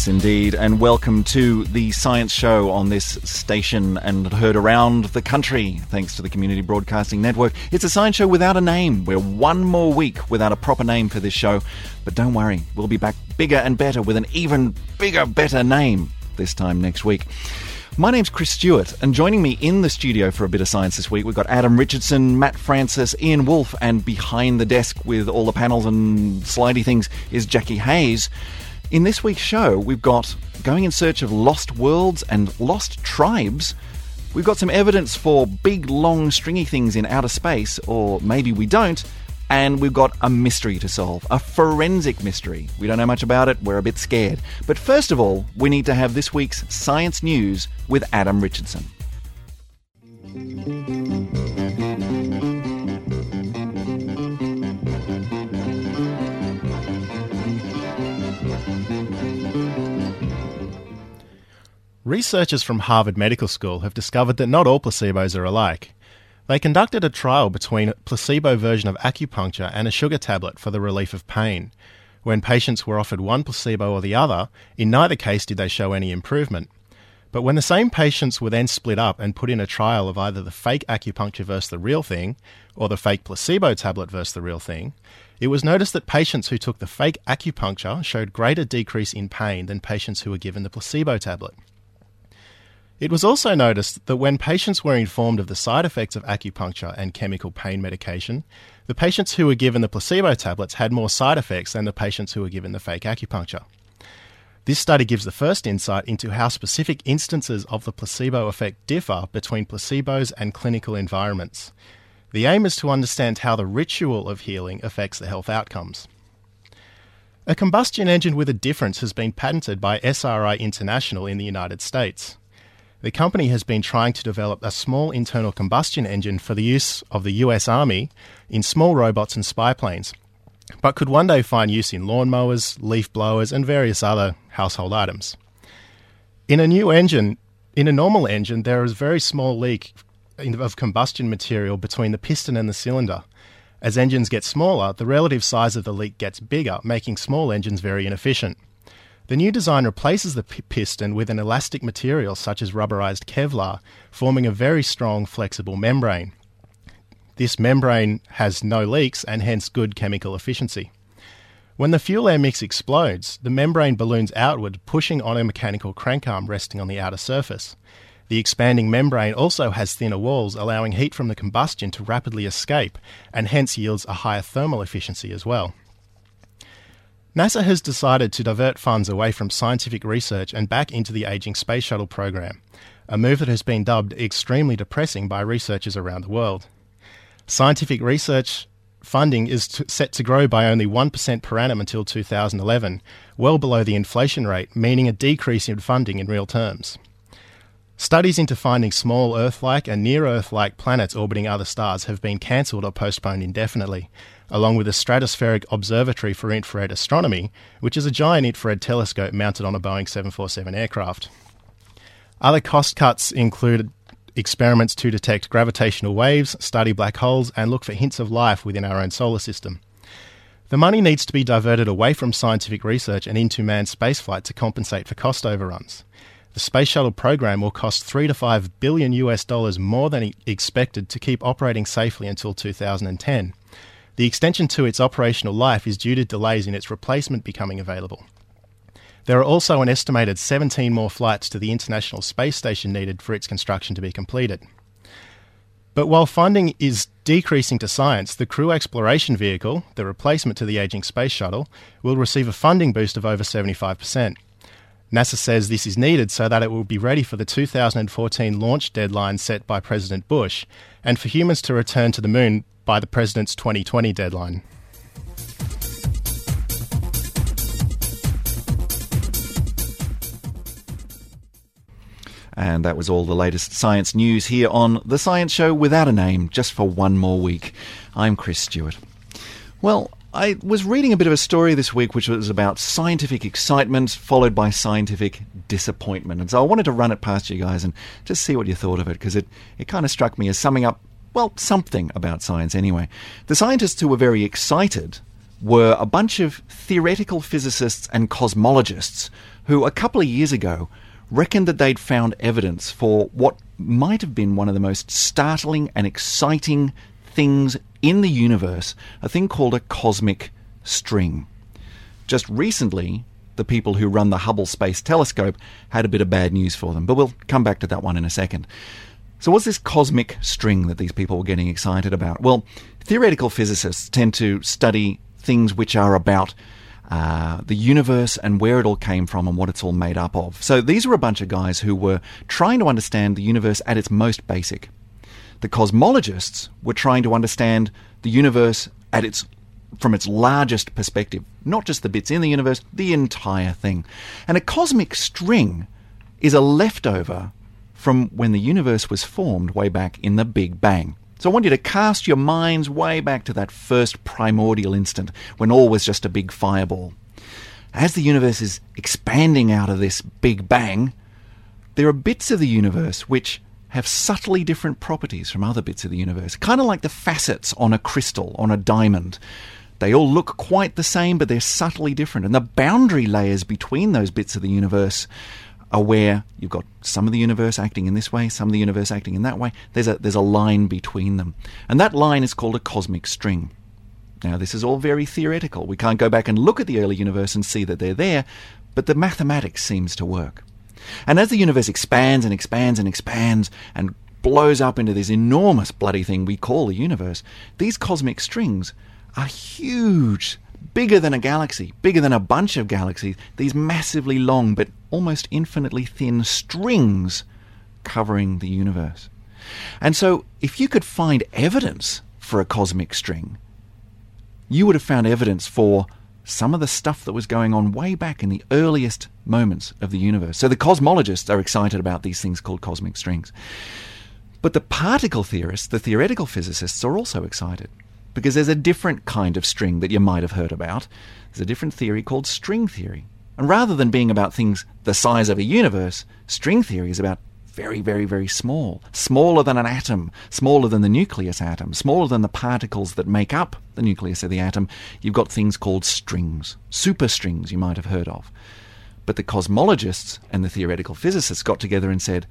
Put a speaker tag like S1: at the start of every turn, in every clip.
S1: Yes, indeed. And welcome to the Science Show on this station and heard around the country thanks to the Community Broadcasting Network. It's a science show without a name. We're one more week without a proper name for this show. But don't worry, we'll be back bigger and better with an even bigger, better name this time next week. My name's Chris Stewart, and joining me in the studio for a bit of science this week, we've got Adam Richardson, Matt Francis, Ian Wolfe, and behind the desk with all the panels and slidey things is Jackie Hayes. In this week's show, we've got going in search of lost worlds and lost tribes. We've got some evidence for big, long, stringy things in outer space, or maybe we don't. And we've got a mystery to solve, a forensic mystery. We don't know much about it, we're a bit scared. But first of all, we need to have this week's science news with Adam Richardson.
S2: Researchers from Harvard Medical School have discovered that not all placebos are alike. They conducted a trial between a placebo version of acupuncture and a sugar tablet for the relief of pain. When patients were offered one placebo or the other, in neither case did they show any improvement. But when the same patients were then split up and put in a trial of either the fake acupuncture versus the real thing, or the fake placebo tablet versus the real thing, it was noticed that patients who took the fake acupuncture showed greater decrease in pain than patients who were given the placebo tablet. It was also noticed that when patients were informed of the side effects of acupuncture and chemical pain medication, the patients who were given the placebo tablets had more side effects than the patients who were given the fake acupuncture. This study gives the first insight into how specific instances of the placebo effect differ between placebos and clinical environments. The aim is to understand how the ritual of healing affects the health outcomes. A combustion engine with a difference has been patented by SRI International in the United States. The company has been trying to develop a small internal combustion engine for the use of the US Army in small robots and spy planes, but could one day find use in lawnmowers, leaf blowers, and various other household items. In a new engine, in a normal engine, there is a very small leak of combustion material between the piston and the cylinder. As engines get smaller, the relative size of the leak gets bigger, making small engines very inefficient. The new design replaces the piston with an elastic material such as rubberized Kevlar, forming a very strong, flexible membrane. This membrane has no leaks and hence good chemical efficiency. When the fuel air mix explodes, the membrane balloons outward, pushing on a mechanical crank arm resting on the outer surface. The expanding membrane also has thinner walls, allowing heat from the combustion to rapidly escape, and hence yields a higher thermal efficiency as well. NASA has decided to divert funds away from scientific research and back into the aging space shuttle program, a move that has been dubbed extremely depressing by researchers around the world. Scientific research funding is set to grow by only 1% per annum until 2011, well below the inflation rate, meaning a decrease in funding in real terms. Studies into finding small Earth like and near Earth like planets orbiting other stars have been cancelled or postponed indefinitely, along with the Stratospheric Observatory for Infrared Astronomy, which is a giant infrared telescope mounted on a Boeing 747 aircraft. Other cost cuts included experiments to detect gravitational waves, study black holes, and look for hints of life within our own solar system. The money needs to be diverted away from scientific research and into manned spaceflight to compensate for cost overruns. The space shuttle program will cost 3 to 5 billion US dollars more than expected to keep operating safely until 2010. The extension to its operational life is due to delays in its replacement becoming available. There are also an estimated 17 more flights to the International Space Station needed for its construction to be completed. But while funding is decreasing to science, the Crew Exploration Vehicle, the replacement to the aging Space Shuttle, will receive a funding boost of over 75%. NASA says this is needed so that it will be ready for the 2014 launch deadline set by President Bush and for humans to return to the moon by the President's 2020 deadline.
S1: And that was all the latest science news here on The Science Show without a name, just for one more week. I'm Chris Stewart. Well, I was reading a bit of a story this week which was about scientific excitement followed by scientific disappointment. And so I wanted to run it past you guys and just see what you thought of it because it, it kind of struck me as summing up, well, something about science anyway. The scientists who were very excited were a bunch of theoretical physicists and cosmologists who, a couple of years ago, reckoned that they'd found evidence for what might have been one of the most startling and exciting things in the universe, a thing called a cosmic string. Just recently, the people who run the Hubble Space Telescope had a bit of bad news for them, but we'll come back to that one in a second. So, what's this cosmic string that these people were getting excited about? Well, theoretical physicists tend to study things which are about uh, the universe and where it all came from and what it's all made up of. So, these are a bunch of guys who were trying to understand the universe at its most basic. The cosmologists were trying to understand the universe at its from its largest perspective, not just the bits in the universe, the entire thing. And a cosmic string is a leftover from when the universe was formed way back in the Big Bang. So I want you to cast your minds way back to that first primordial instant when all was just a big fireball. As the universe is expanding out of this Big Bang, there are bits of the universe which have subtly different properties from other bits of the universe, kind of like the facets on a crystal, on a diamond. They all look quite the same, but they're subtly different. And the boundary layers between those bits of the universe are where you've got some of the universe acting in this way, some of the universe acting in that way. There's a, there's a line between them. And that line is called a cosmic string. Now, this is all very theoretical. We can't go back and look at the early universe and see that they're there, but the mathematics seems to work. And as the universe expands and expands and expands and blows up into this enormous bloody thing we call the universe, these cosmic strings are huge, bigger than a galaxy, bigger than a bunch of galaxies, these massively long but almost infinitely thin strings covering the universe. And so, if you could find evidence for a cosmic string, you would have found evidence for some of the stuff that was going on way back in the earliest moments of the universe. So the cosmologists are excited about these things called cosmic strings. But the particle theorists, the theoretical physicists, are also excited because there's a different kind of string that you might have heard about. There's a different theory called string theory. And rather than being about things the size of a universe, string theory is about very, very, very small. Smaller than an atom, smaller than the nucleus atom, smaller than the particles that make up the nucleus of the atom. You've got things called strings, superstrings you might have heard of. But the cosmologists and the theoretical physicists got together and said,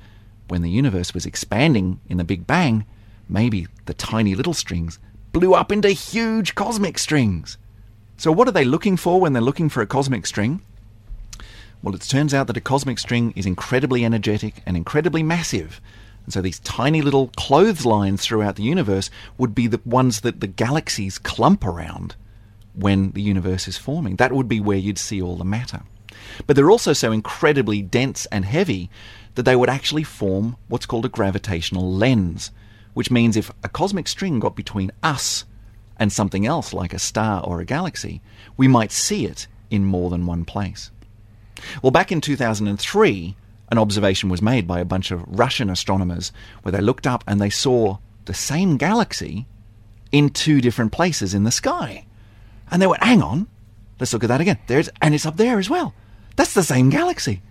S1: when the universe was expanding in the Big Bang, maybe the tiny little strings blew up into huge cosmic strings. So, what are they looking for when they're looking for a cosmic string? Well, it turns out that a cosmic string is incredibly energetic and incredibly massive. And so these tiny little clotheslines throughout the universe would be the ones that the galaxies clump around when the universe is forming. That would be where you'd see all the matter. But they're also so incredibly dense and heavy that they would actually form what's called a gravitational lens which means if a cosmic string got between us and something else like a star or a galaxy, we might see it in more than one place. Well, back in 2003, an observation was made by a bunch of Russian astronomers where they looked up and they saw the same galaxy in two different places in the sky. And they went, hang on, let's look at that again. There's, and it's up there as well. That's the same galaxy.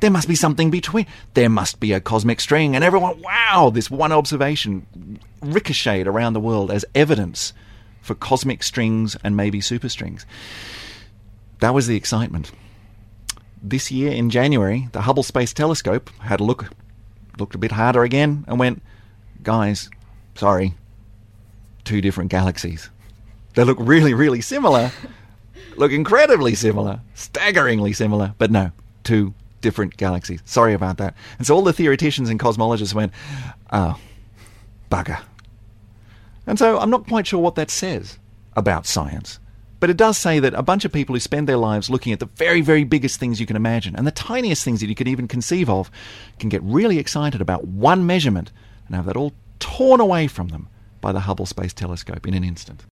S1: There must be something between. There must be a cosmic string. And everyone, wow, this one observation ricocheted around the world as evidence for cosmic strings and maybe superstrings. That was the excitement. This year in January, the Hubble Space Telescope had a look, looked a bit harder again, and went, guys, sorry, two different galaxies. They look really, really similar, look incredibly similar, staggeringly similar, but no, two different galaxies. Sorry about that. And so all the theoreticians and cosmologists went, oh, bugger. And so I'm not quite sure what that says about science. But it does say that a bunch of people who spend their lives looking at the very, very biggest things you can imagine and the tiniest things that you can even conceive of can get really excited about one measurement and have that all torn away from them by the Hubble Space Telescope in an instant.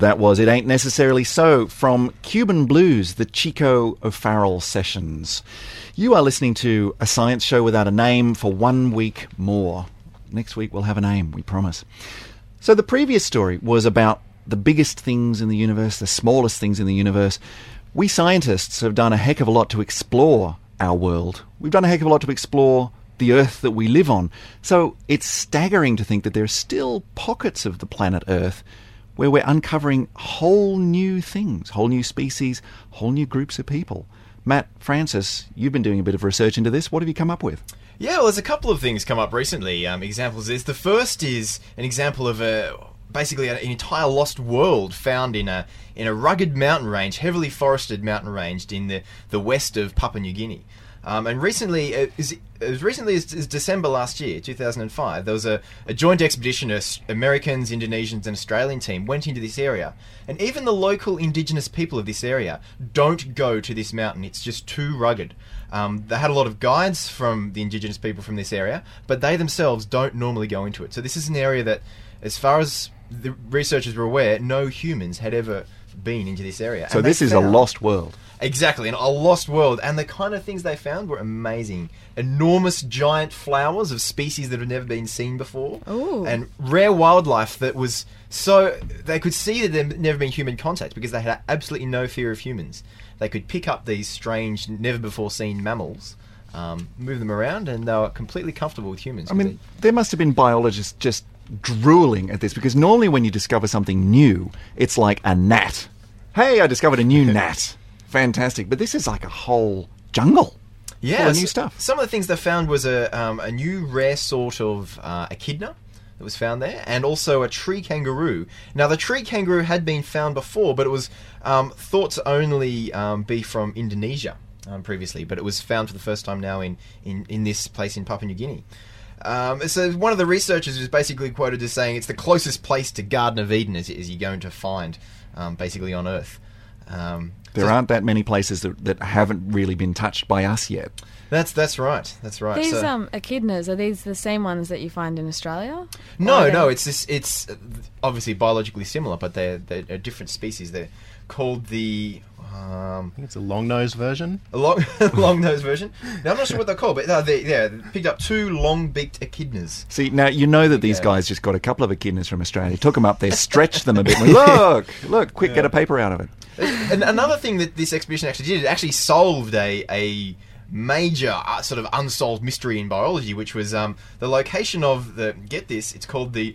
S1: That was It Ain't Necessarily So from Cuban Blues, the Chico O'Farrill sessions. You are listening to a science show without a name for one week more. Next week we'll have a name, we promise. So the previous story was about the biggest things in the universe, the smallest things in the universe. We scientists have done a heck of a lot to explore our world. We've done a heck of a lot to explore the Earth that we live on. So it's staggering to think that there are still pockets of the planet Earth where we're uncovering whole new things, whole new species, whole new groups of people. Matt Francis, you've been doing a bit of research into this. What have you come up with?
S3: Yeah, well, there's a couple of things come up recently. Um, examples is the first is an example of a basically an entire lost world found in a in a rugged mountain range, heavily forested mountain range in the the west of Papua New Guinea. Um, and recently, uh, as recently as, as, December last year, 2005, there was a, a joint expedition. of Americans, Indonesians, and Australian team went into this area, and even the local indigenous people of this area don't go to this mountain. It's just too rugged. Um, they had a lot of guides from the indigenous people from this area, but they themselves don't normally go into it. So this is an area that, as far as the researchers were aware, no humans had ever been into this area.
S1: So this is found, a lost world.
S3: Exactly, and a lost world. And the kind of things they found were amazing. Enormous, giant flowers of species that have never been seen before,
S4: Ooh.
S3: and rare wildlife that was so they could see that there'd never been human contact because they had absolutely no fear of humans. They could pick up these strange, never before seen mammals. Um, move them around, and they were completely comfortable with humans.
S1: I mean, they... there must have been biologists just drooling at this because normally when you discover something new, it's like a gnat. Hey, I discovered a new gnat. Fantastic. But this is like a whole jungle.
S3: Yeah,
S1: new stuff.
S3: Some of the things they found was a, um, a new rare sort of uh, echidna that was found there, and also a tree kangaroo. Now, the tree kangaroo had been found before, but it was um, thought to only um, be from Indonesia um, previously, but it was found for the first time now in, in, in this place in Papua New Guinea. Um, so one of the researchers is basically quoted as saying it's the closest place to Garden of Eden as, as you're going to find, um, basically on Earth.
S1: Um, there so aren't that many places that, that haven't really been touched by us yet.
S3: That's that's right. That's right.
S4: These so, um, echidnas are these the same ones that you find in Australia?
S3: No, no. It's this. It's obviously biologically similar, but they're they're a different species. They're called the. Um,
S2: I think it's a long nose version.
S3: A long long nose version. Now I'm not sure what they're called, but uh, they, yeah, they picked up two long beaked echidnas.
S1: See, now you know that these yeah. guys just got a couple of echidnas from Australia, took them up there, stretched them a bit. Went, look, look, quick, yeah. get a paper out of it.
S3: And another thing that this expedition actually did, it actually solved a a major uh, sort of unsolved mystery in biology, which was um, the location of the get this. It's called the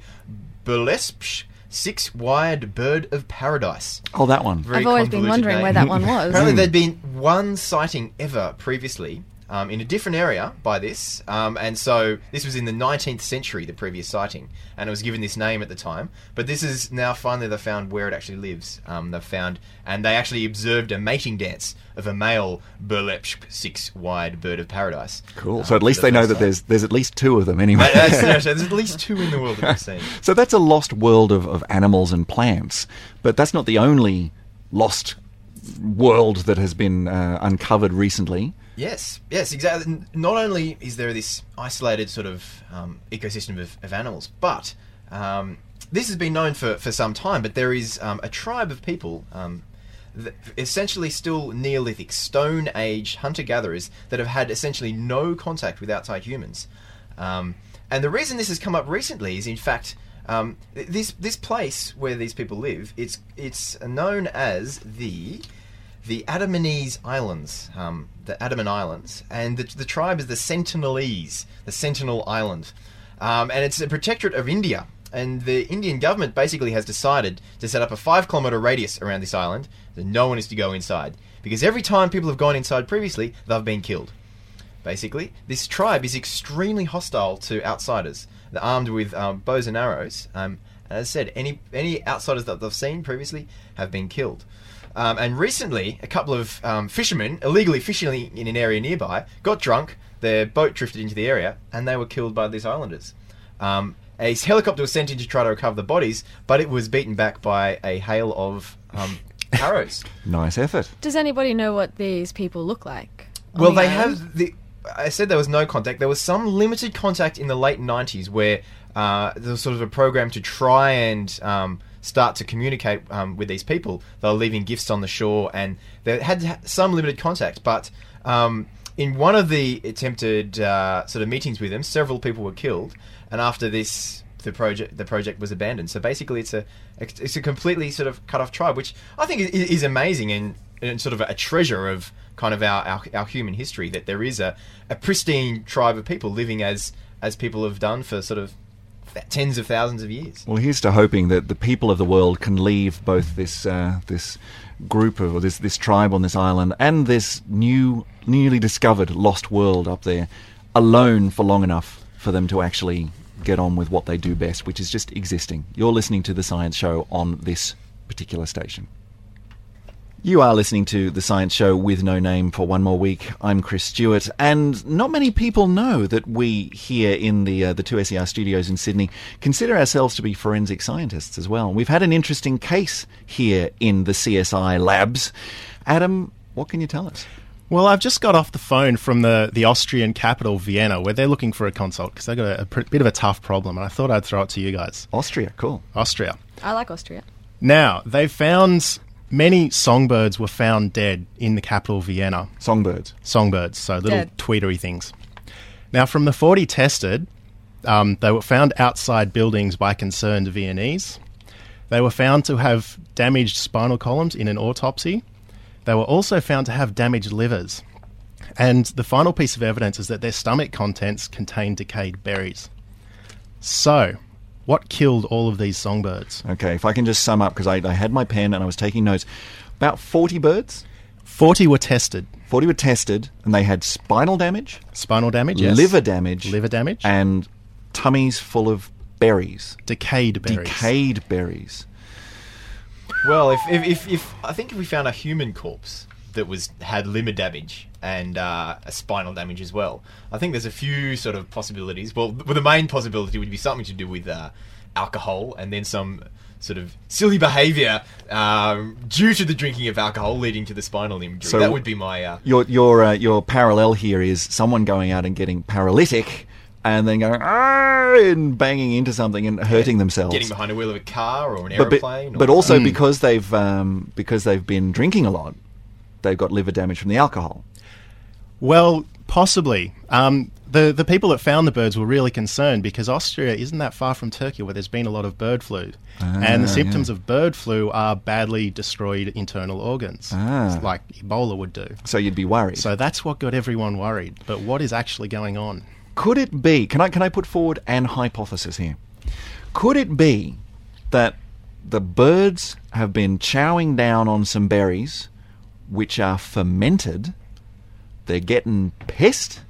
S3: Berlepsch six-wired bird of paradise.
S1: Oh, that one.
S4: Very I've always been wondering name. where that one was.
S3: Apparently, there'd been one sighting ever previously um, in a different area by this, um, and so this was in the 19th century, the previous sighting, and it was given this name at the time. But this is now finally they found where it actually lives. Um, they've found, and they actually observed a mating dance of a male Berlepsch six-wide bird of paradise.
S1: Cool. so at least the they know that there's there's at least two of them anyway.
S3: there's at least two in the world that we've seen.
S1: So that's a lost world of, of animals and plants, but that's not the only lost world that has been uh, uncovered recently.
S3: Yes, yes, exactly. Not only is there this isolated sort of um, ecosystem of, of, animals, but um, this has been known for, for some time. But there is um, a tribe of people, um, essentially still Neolithic, Stone Age hunter gatherers, that have had essentially no contact with outside humans. Um, and the reason this has come up recently is, in fact, um, this this place where these people live. It's it's known as the the Andamanese Islands, um, the Andaman Islands, and the, the, tribe is the Sentinelese, the Sentinel Island, um, and it's a protectorate of India. And the Indian government basically has decided to set up a five kilometer radius around this island that no one is to go inside because every time people have gone inside previously, they've been killed. Basically, this tribe is extremely hostile to outsiders. They're armed with um, bows and arrows. Um, and as I said, any any outsiders that they've seen previously have been killed. Um, and recently, a couple of um, fishermen, illegally fishing in an area nearby, got drunk. Their boat drifted into the area, and they were killed by these islanders. Um, a helicopter was sent in to try to recover the bodies, but it was beaten back by a hail of um, arrows.
S1: nice effort.
S4: Does anybody know what these people look like?
S3: Well, the they island? have the. I said there was no contact. There was some limited contact in the late '90s where uh, there was sort of a program to try and um, start to communicate um, with these people, they were leaving gifts on the shore, and they had some limited contact. But um, in one of the attempted uh, sort of meetings with them, several people were killed, and after this, the project the project was abandoned. So basically, it's a it's a completely sort of cut off tribe, which I think is, amazing and, and sort of a treasure of kind of our, our, our human history that there is a, a pristine tribe of people living as as people have done for sort of tens of thousands of years.
S1: Well, here's to hoping that the people of the world can leave both this uh, this group of or this this tribe on this island and this new newly discovered lost world up there alone for long enough for them to actually get on with what they do best, which is just existing. You're listening to the Science Show on this particular station. You are listening to The Science Show with no name for one more week. I'm Chris Stewart, and not many people know that we here in the uh, the 2SER studios in Sydney consider ourselves to be forensic scientists as well. We've had an interesting case here in the CSI labs. Adam, what can you tell us?
S2: Well, I've just got off the phone from the, the Austrian capital, Vienna, where they're looking for a consult because they've got a, a pr- bit of a tough problem, and I thought I'd throw it to you guys.
S1: Austria, cool.
S2: Austria.
S4: I like Austria.
S2: Now, they found many songbirds were found dead in the capital, Vienna.
S1: Songbirds.
S2: Songbirds, so little
S4: Dead.
S2: tweetery things. Now, from the 40 tested, um, they were found outside buildings by concerned Viennese. They were found to have damaged spinal columns in an autopsy. They were also found to have damaged livers. And the final piece of evidence is that their stomach contents contained decayed berries. So, what killed all of these songbirds?
S1: Okay, if I can just sum up, because I, I had my pen and I was taking notes. About 40 birds,
S2: 40 were tested.
S1: 40 were tested, and they had spinal damage,
S2: Spinal damage, yes.
S1: liver damage,
S2: Liver damage.
S1: and tummies full of berries,
S2: decayed berries.
S1: decayed berries.
S3: Well, if, if, if, if I think if we found a human corpse that was had liver damage and uh, a spinal damage as well, I think there's a few sort of possibilities. Well, well the main possibility would be something to do with uh, alcohol, and then some sort of silly behaviour um, due to the drinking of alcohol leading to the spinal injury.
S1: So
S3: that would be my. Uh,
S1: Your your uh, your parallel here is someone going out and getting paralytic, and then going and banging into something and hurting themselves.
S3: Getting behind a wheel of a car or an
S1: but, but,
S3: aeroplane.
S1: but
S3: or,
S1: also because they've um, because they've been drinking a lot, they've got liver damage from the alcohol.
S2: Well, possibly. Um, the the people that found the birds were really concerned because Austria isn't that far from Turkey, where there's been a lot of bird flu, and the
S1: Ah,
S2: symptoms
S1: yeah.
S2: of bird flu are badly destroyed internal organs,
S1: Ah.
S2: like Ebola would do.
S1: So you'd be worried.
S2: So that's what got everyone worried. But what is actually going on?
S1: Could it be? Can I can I put forward an hypothesis here? Could it be that the birds have been chowing down on some berries, which are fermented? They're getting pissed.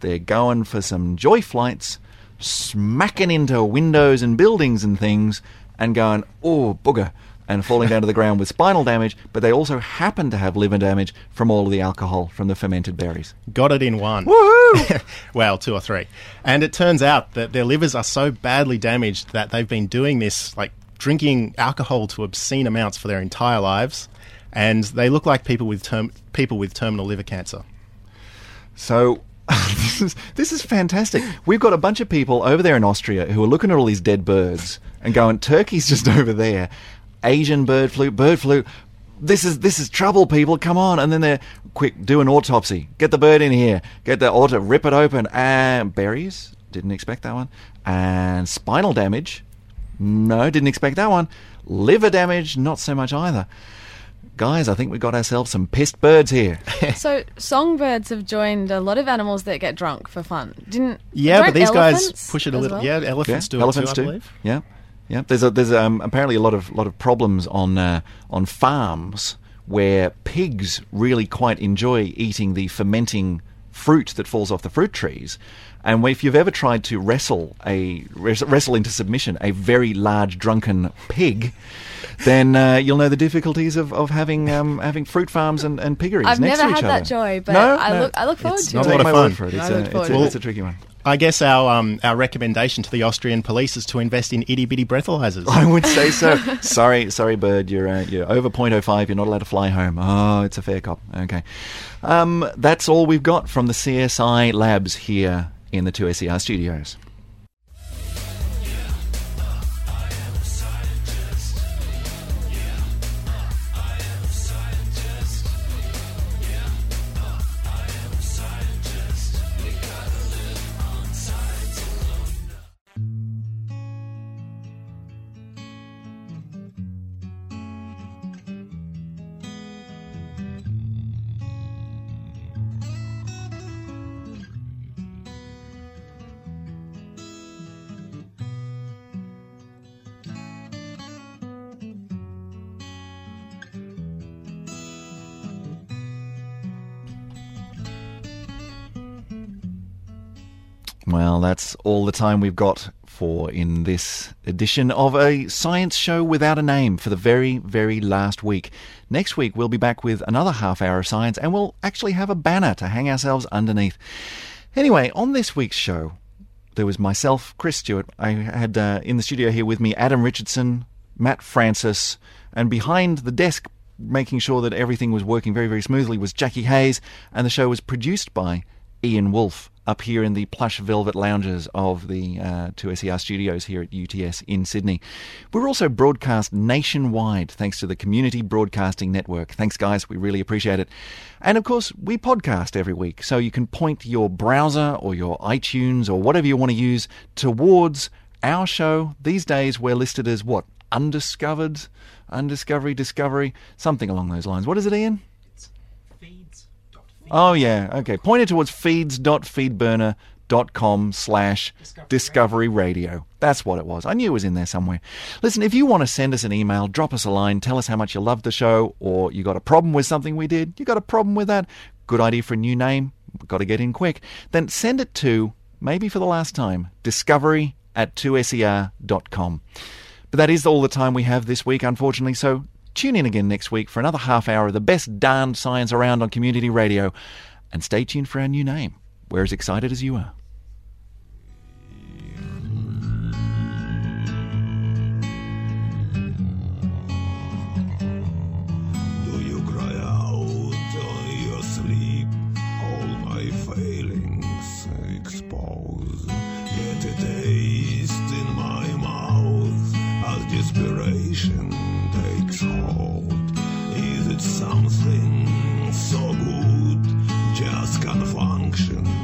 S1: They're going for some joy flights, smacking into windows and buildings and things, and going, oh booger, and falling down to the ground with spinal damage. But they also happen to have liver damage from all of the alcohol from the fermented berries.
S2: Got it in one.
S1: Woohoo!
S2: well, two or three. And it turns out that their livers are so badly damaged that they've been doing this, like drinking alcohol to obscene amounts for their entire lives, and they look like people with term- people with terminal liver cancer.
S1: So this is this is fantastic. We've got a bunch of people over there in Austria who are looking at all these dead birds and going, "Turkey's just over there, Asian bird flu, bird flu. This is this is trouble, people. Come on!" And then they're quick, do an autopsy, get the bird in here, get the auto, rip it open, and berries. Didn't expect that one. And spinal damage. No, didn't expect that one. Liver damage, not so much either. Guys, I think we've got ourselves some pissed birds here.
S4: So songbirds have joined a lot of animals that get drunk for fun. Didn't
S2: Yeah, but these guys push it a little.
S4: well?
S2: Yeah, elephants do
S1: elephants
S2: it too,
S1: do.
S2: I believe.
S1: Yeah, yeah. There's a, there's um, apparently a lot of lot of problems on uh, on farms where pigs really quite enjoy eating the fermenting fruit that falls off the fruit trees. And if you've ever tried to wrestle a wrestle into submission a very large drunken pig, then uh, you'll know the difficulties of, of having um, having fruit farms and, and piggeries
S4: I've
S1: next
S4: never
S1: to each
S4: had that joy, but
S1: No?
S4: I
S1: No.
S4: look I look forward
S2: It's
S4: to
S2: not
S4: it.
S2: a lot of fun.
S1: for it.
S4: I
S1: It's, a, it's, a, it's a tricky one.
S2: I guess our um, our recommendation to the Austrian police is to invest in itty bitty breathalyzers.
S1: I would say so. sorry, sorry, bird. You're uh, you're over .05. You're not allowed to fly home. Oh, it's a fair cop. Okay, um, that's all we've got from the CSI labs here in the 2SER studios. Well, that's all the time we've got for in this edition of a science show without a name for the very, very last week. Next week, we'll be back with another half hour of science and we'll actually have a banner to hang ourselves underneath. Anyway, on this week's show, there was myself, Chris Stewart. I had uh, in the studio here with me Adam Richardson, Matt Francis, and behind the desk, making sure that everything was working very, very smoothly, was Jackie Hayes, and the show was produced by Ian Wolfe up here in the plush velvet lounges of the uh, 2SER studios here at UTS in Sydney. We're also broadcast nationwide thanks to the Community Broadcasting Network. Thanks, guys. We really appreciate it. And of course, we podcast every week, so you can point your browser or your iTunes or whatever you want to use towards our show. These days, we're listed as what? Undiscovered? Undiscovery? Discovery? Something along those lines. What is it, Ian? Oh, yeah. Okay. Point it towards feeds.feedburner.com slash discovery radio. That's what it was. I knew it was in there somewhere. Listen, if you want to send us an email, drop us a line, tell us how much you love the show, or you got a problem with something we did, you got a problem with that, good idea for a new name, got to get in quick, then send it to, maybe for the last time, discovery at 2ser.com. But that is all the time we have this week, unfortunately, so Tune in again next week for another half hour of the best darned science around on community radio. And stay tuned for our new name. We're as excited as you are.
S5: something so good just can't function.